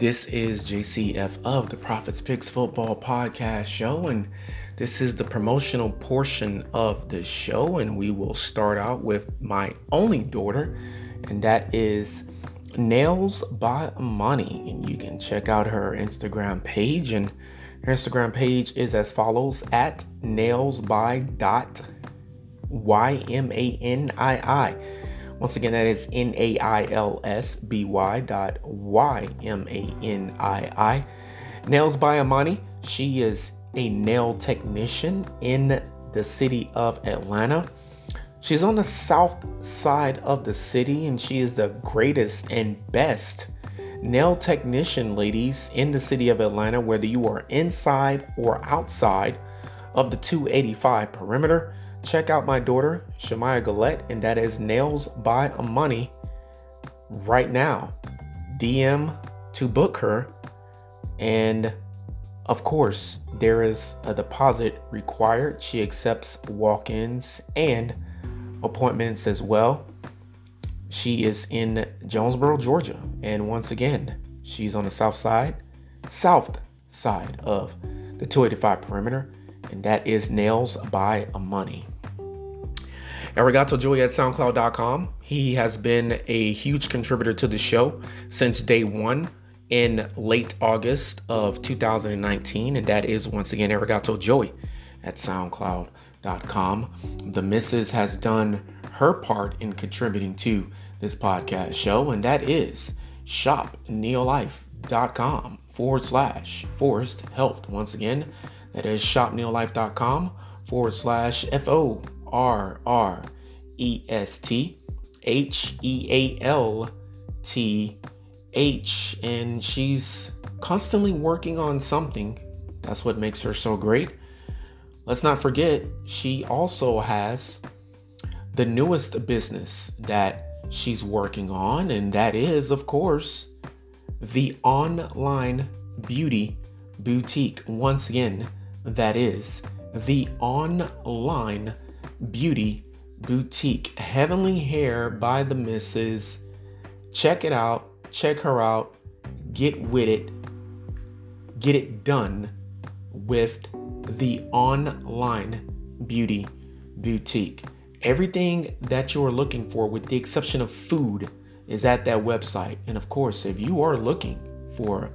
This is JCF of the Prophets Picks Football Podcast Show, and this is the promotional portion of the show. And we will start out with my only daughter, and that is Nails by Amani. And you can check out her Instagram page, and her Instagram page is as follows at nails Once again, that is N A I L S B Y dot Y M A N I I. Nails by Amani. She is a nail technician in the city of Atlanta. She's on the south side of the city and she is the greatest and best nail technician, ladies, in the city of Atlanta, whether you are inside or outside of the 285 perimeter check out my daughter, Shamaya Gillette, and that is Nails by Amani right now. DM to book her. And of course, there is a deposit required. She accepts walk ins and appointments as well. She is in Jonesboro, Georgia. And once again, she's on the south side, south side of the 285 perimeter. And that is Nails by Amani. Arigato Joey at SoundCloud.com. He has been a huge contributor to the show since day one in late August of 2019. And that is once again Arigato Joey at SoundCloud.com. The missus has done her part in contributing to this podcast show, and that is shopneolife.com forward slash forest health. Once again, that is shopneolife.com forward slash F O R R E S T H E A L T H. And she's constantly working on something. That's what makes her so great. Let's not forget, she also has the newest business that she's working on, and that is, of course, the online beauty boutique. Once again, that is the online Beauty Boutique. Heavenly Hair by the Misses. Check it out. Check her out. Get with it. Get it done with the online beauty boutique. Everything that you're looking for, with the exception of food, is at that website. And of course, if you are looking for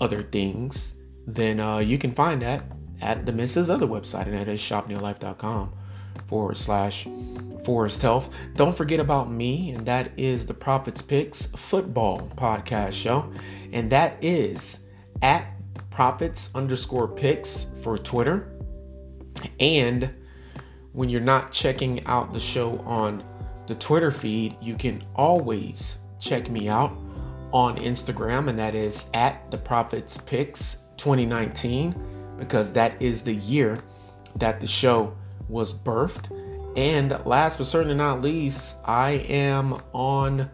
other things, then uh, you can find that at the Mrs. Other website, and that is shopneolife.com forward slash Forest Health. Don't forget about me, and that is the Prophets Picks football podcast show. And that is at Prophets underscore picks for Twitter. And when you're not checking out the show on the Twitter feed, you can always check me out on Instagram, and that is at the Prophets Picks 2019, because that is the year that the show was birthed. And last but certainly not least, I am on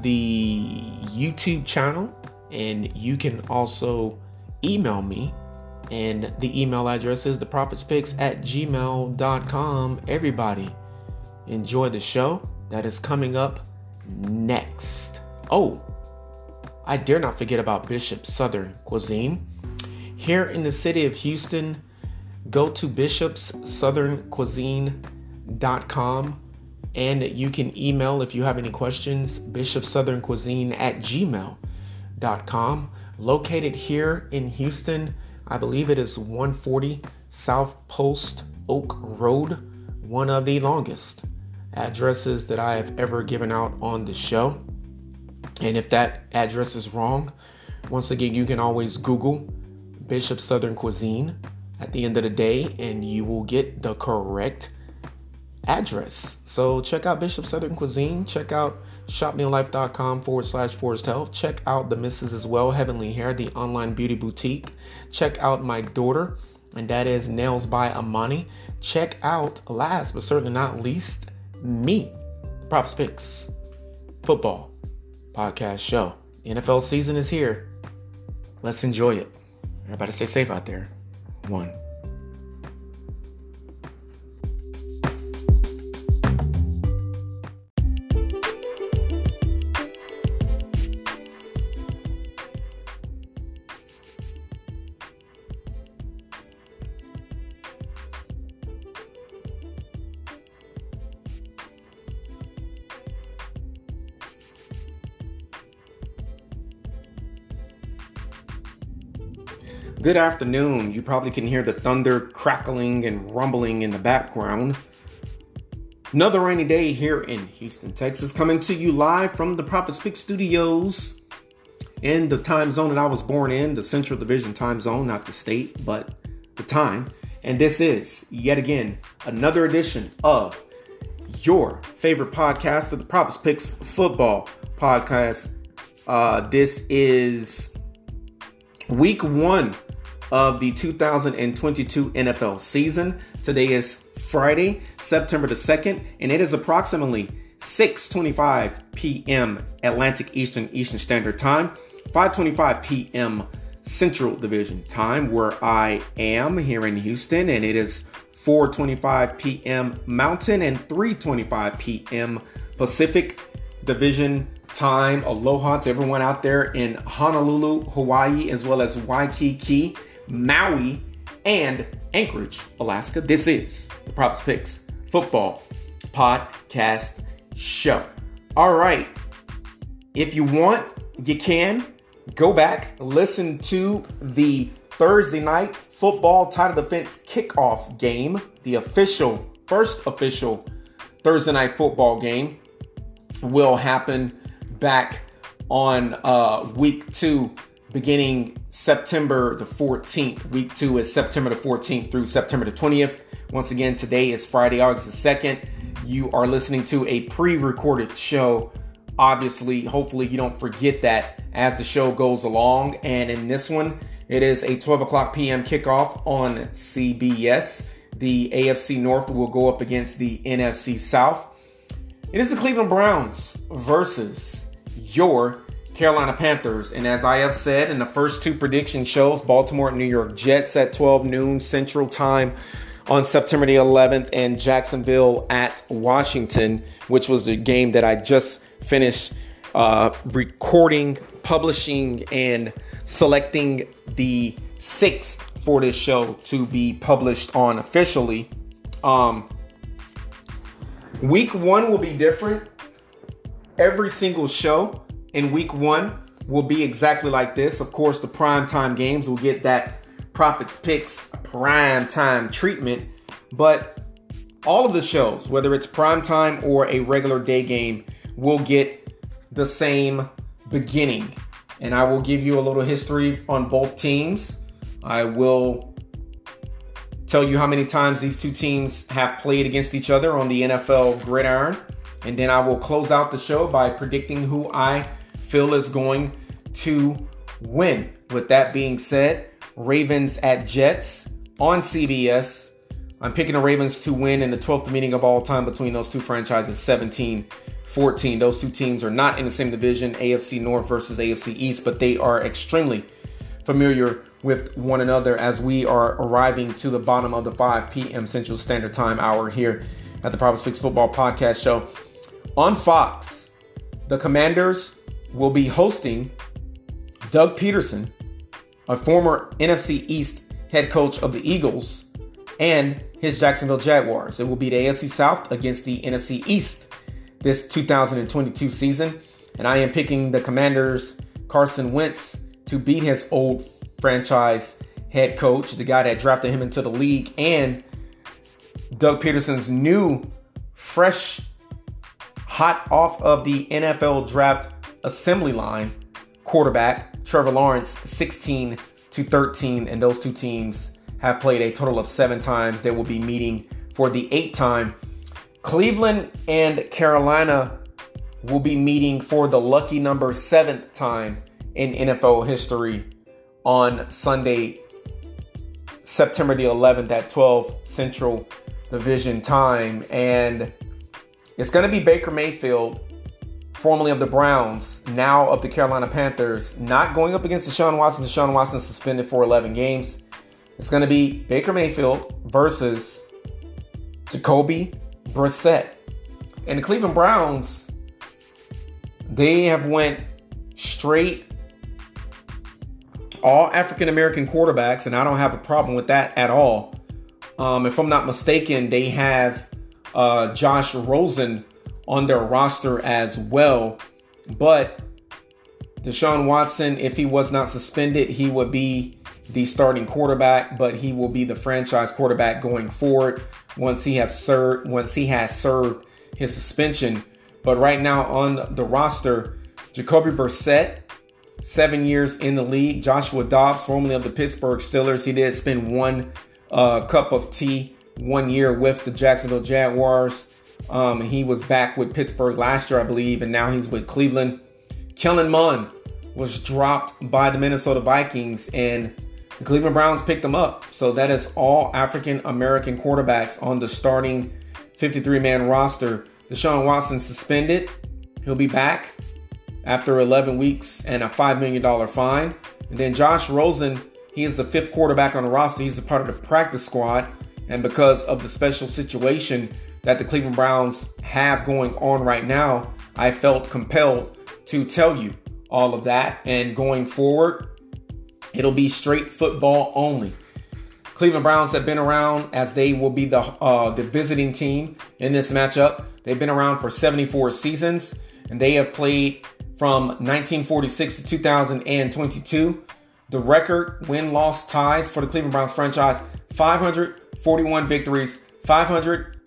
the YouTube channel, and you can also email me. And the email address is theprophetspicks at gmail.com. Everybody, enjoy the show that is coming up next. Oh, I dare not forget about Bishop Southern Cuisine. Here in the city of Houston, go to bishopssoutherncuisine.com and you can email if you have any questions bishopssoutherncuisine at gmail.com located here in houston i believe it is 140 south post oak road one of the longest addresses that i have ever given out on the show. And if that address is wrong once again you can always google bishop southern cuisine at the end of the day and you will get the correct address. So check out Bishop Southern Cuisine. Check out shopneolife.com forward slash forest health. Check out the misses as well, Heavenly Hair, the online beauty boutique. Check out my daughter, and that is Nails by Amani. Check out, last but certainly not least, me, Props Picks, football podcast show. NFL season is here. Let's enjoy it. Everybody stay safe out there one. Good afternoon. You probably can hear the thunder crackling and rumbling in the background. Another rainy day here in Houston, Texas, coming to you live from the Prophets Picks Studios in the time zone that I was born in, the Central Division time zone, not the state, but the time. And this is yet again another edition of your favorite podcast of the Prophets Picks Football Podcast. Uh, this is week one of the 2022 NFL season. Today is Friday, September the 2nd, and it is approximately 6:25 p.m. Atlantic Eastern Eastern Standard Time, 5:25 p.m. Central Division Time where I am here in Houston and it is 4:25 p.m. Mountain and 3:25 p.m. Pacific Division Time. Aloha to everyone out there in Honolulu, Hawaii as well as Waikiki Maui, and Anchorage, Alaska. This is the Prophets Picks Football Podcast Show. All right. If you want, you can go back, listen to the Thursday night football title defense kickoff game, the official, first official Thursday night football game will happen back on uh, week two beginning September the 14th. Week two is September the 14th through September the 20th. Once again, today is Friday, August the 2nd. You are listening to a pre recorded show. Obviously, hopefully, you don't forget that as the show goes along. And in this one, it is a 12 o'clock p.m. kickoff on CBS. The AFC North will go up against the NFC South. It is the Cleveland Browns versus your Carolina Panthers. And as I have said in the first two prediction shows, Baltimore and New York Jets at 12 noon Central Time on September the 11th, and Jacksonville at Washington, which was the game that I just finished uh, recording, publishing, and selecting the sixth for this show to be published on officially. Um, week one will be different. Every single show in week one will be exactly like this. Of course, the prime time games will get that Prophets Picks prime time treatment, but all of the shows, whether it's prime time or a regular day game, will get the same beginning. And I will give you a little history on both teams. I will tell you how many times these two teams have played against each other on the NFL gridiron. And then I will close out the show by predicting who I Phil is going to win. With that being said, Ravens at Jets on CBS. I'm picking the Ravens to win in the 12th meeting of all time between those two franchises, 17 14. Those two teams are not in the same division, AFC North versus AFC East, but they are extremely familiar with one another as we are arriving to the bottom of the 5 p.m. Central Standard Time hour here at the Prophets Picks Football Podcast Show. On Fox, the Commanders will be hosting Doug Pederson, a former NFC East head coach of the Eagles, and his Jacksonville Jaguars. It will be the AFC South against the NFC East this 2022 season. And I am picking the Commanders' Carson Wentz to beat his old franchise head coach, the guy that drafted him into the league, and Doug Pederson's new, fresh, hot off of the NFL draft assembly line quarterback Trevor Lawrence 16 to 13 and those two teams have played a total of 7 times. They will be meeting for the 8th time. Cleveland and Carolina will be meeting for the lucky number 7th time in NFL history on Sunday September the 11th at 12 Central Division time. And it's going to be Baker Mayfield formerly of the Browns, now of the Carolina Panthers, not going up against Deshaun Watson. Deshaun Watson suspended for 11 games. It's going to be Baker Mayfield versus Jacoby Brissett. And the Cleveland Browns, they have went straight all African American quarterbacks, and I don't have a problem with that at all. Um, if I'm not mistaken, they have uh, Josh Rosen on their roster as well. But Deshaun Watson, if he was not suspended, he would be the starting quarterback, but he will be the franchise quarterback going forward once he have served once he has served his suspension. But right now on the roster, Jacoby Brissett, seven years in the league. Joshua Dobbs, formerly of the Pittsburgh Steelers, he did spend one uh, cup of tea one year with the Jacksonville Jaguars. Um, he was back with Pittsburgh last year, I believe, and now he's with Cleveland. Kellen Mond was dropped by the Minnesota Vikings, and the Cleveland Browns picked him up. So that is all African American quarterbacks on the starting 53 man roster. Deshaun Watson suspended. He'll be back after 11 weeks and a $5 million fine. And then Josh Rosen, he is the fifth quarterback on the roster. He's a part of the practice squad. And because of the special situation that the Cleveland Browns have going on right now, I felt compelled to tell you all of that. And going forward, it'll be straight football only. Cleveland Browns have been around as they will be the uh, the visiting team in this matchup. They've been around for 74 seasons and they have played from 1946 to 2022. The record win loss ties for the Cleveland Browns franchise 541 victories,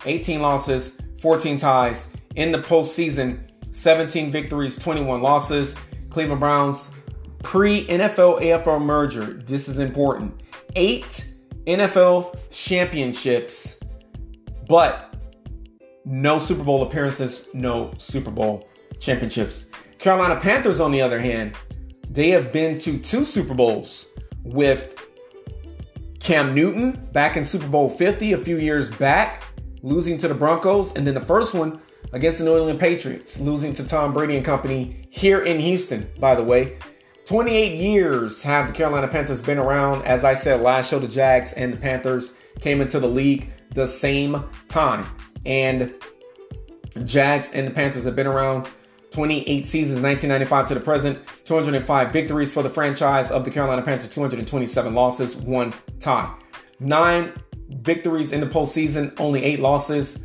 518 losses, 14 ties. In the postseason, 17 victories, 21 losses. Cleveland Browns pre NFL AFL merger. This is important. Eight NFL championships, but no Super Bowl appearances, no Super Bowl championships. Carolina Panthers, on the other hand, they have been to two Super Bowls with Cam Newton back in Super Bowl 50 a few years back, losing to the Broncos, and then the first one against the New England Patriots, losing to Tom Brady and company here in Houston, by the way. 28 years have the Carolina Panthers been around. As I said last show, the Jags and the Panthers came into the league the same time. And Jags and the Panthers have been around 28 seasons, 1995 to the present, 205 victories for the franchise of the Carolina Panthers, 227 losses, one tie. Nine victories in the postseason, only eight losses.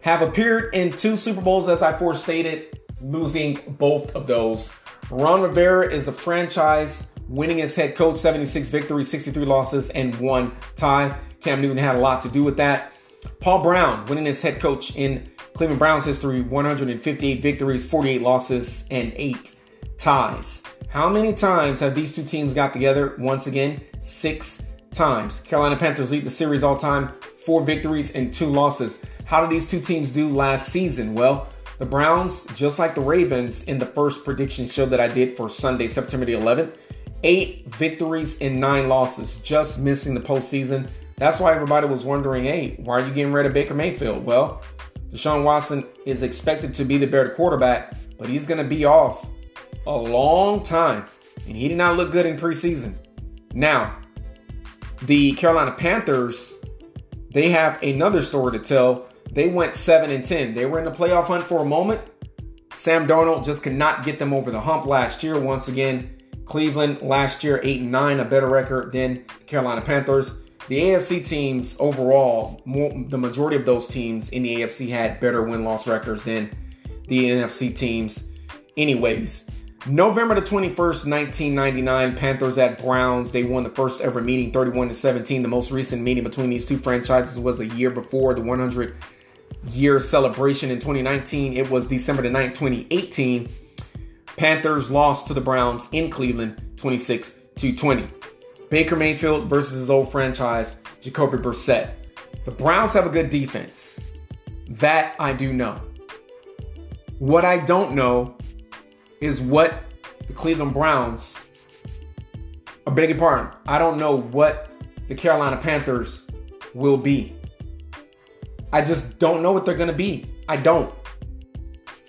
Have appeared in two Super Bowls, as I forestated, losing both of those. Ron Rivera is the franchise winning as head coach, 76 victories, 63 losses, and one tie. Cam Newton had a lot to do with that. Paul Brown winning as head coach in Cleveland Browns history 158 victories, 48 losses, and 8 ties. How many times have these two teams got together? Once again, six times. Carolina Panthers lead the series all time, four victories and two losses. How did these two teams do last season? Well, the Browns, just like the Ravens in the first prediction show that I did for Sunday, September the 11th, eight victories and nine losses, just missing the postseason. That's why everybody was wondering, hey, why are you getting rid of Baker Mayfield? Well, Deshaun Watson is expected to be the better quarterback, but he's going to be off a long time. And he did not look good in preseason. Now, the Carolina Panthers, they have another story to tell. They went 7 and 10. They were in the playoff hunt for a moment. Sam Darnold just could not get them over the hump last year. Once again, Cleveland last year 8 and 9, a better record than the Carolina Panthers the AFC teams overall, more, the majority of those teams in the AFC had better win loss records than the NFC teams, anyways. November the 21st, 1999, Panthers at Browns. They won the first ever meeting 31 to 17. The most recent meeting between these two franchises was a year before the 100 year celebration in 2019. It was December the 9th, 2018. Panthers lost to the Browns in Cleveland 26 to 20. Baker Mayfield versus his old franchise, Jacoby Brissett. The Browns have a good defense. That I do know. What I don't know is what the Cleveland Browns, I beg your pardon, I don't know what the Carolina Panthers will be. I just don't know what they're going to be. I don't.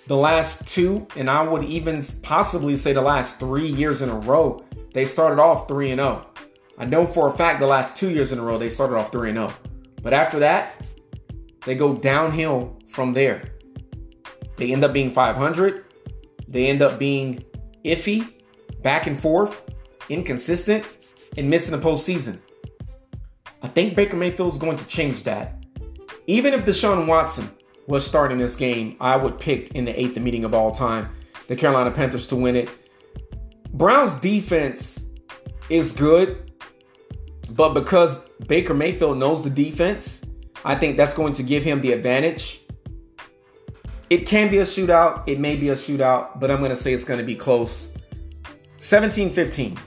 The last two, and I would even possibly say the last three years in a row, they started off 3 and 0. I know for a fact the last two years in a row they started off 3 0. But after that, they go downhill from there. They end up being 500. They end up being iffy, back and forth, inconsistent, and missing the postseason. I think Baker Mayfield is going to change that. Even if Deshaun Watson was starting this game, I would pick in the eighth meeting of all time the Carolina Panthers to win it. Browns defense is good. But because Baker Mayfield knows the defense, I think that's going to give him the advantage. It can be a shootout. It may be a shootout, but I'm going to say it's going to be close. 17 15.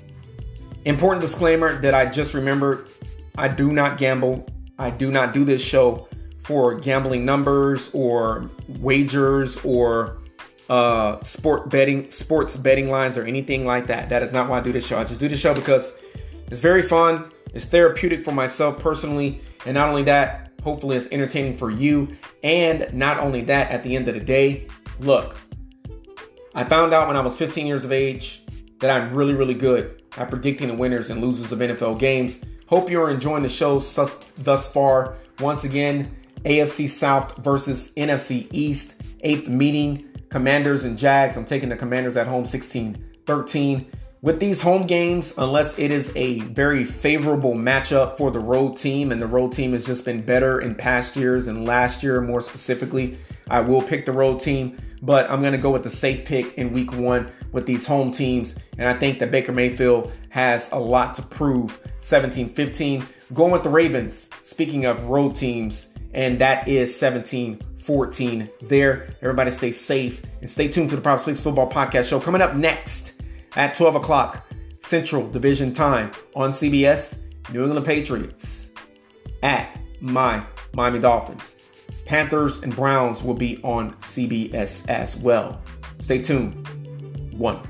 Important disclaimer that I just remembered I do not gamble. I do not do this show for gambling numbers or wagers or uh, sport betting, sports betting lines or anything like that. That is not why I do this show. I just do this show because it's very fun. It's therapeutic for myself personally, and not only that, hopefully it's entertaining for you. And not only that, at the end of the day, look, I found out when I was 15 years of age that I'm really, really good at predicting the winners and losers of NFL games. Hope you're enjoying the show thus far. Once again, AFC South versus NFC East, eighth meeting, Commanders and Jags. I'm taking the Commanders at home 16 13. With these home games, unless it is a very favorable matchup for the road team, and the road team has just been better in past years and last year more specifically, I will pick the road team. But I'm going to go with the safe pick in week one with these home teams. And I think that Baker Mayfield has a lot to prove. 17 15. Going with the Ravens, speaking of road teams, and that is 17 14 there. Everybody stay safe and stay tuned to the Props Picks Football Podcast Show. Coming up next at 12 o'clock Central Division Time on CBS, New England Patriots at my Miami Dolphins. Panthers and Browns will be on CBS as well. Stay tuned. One.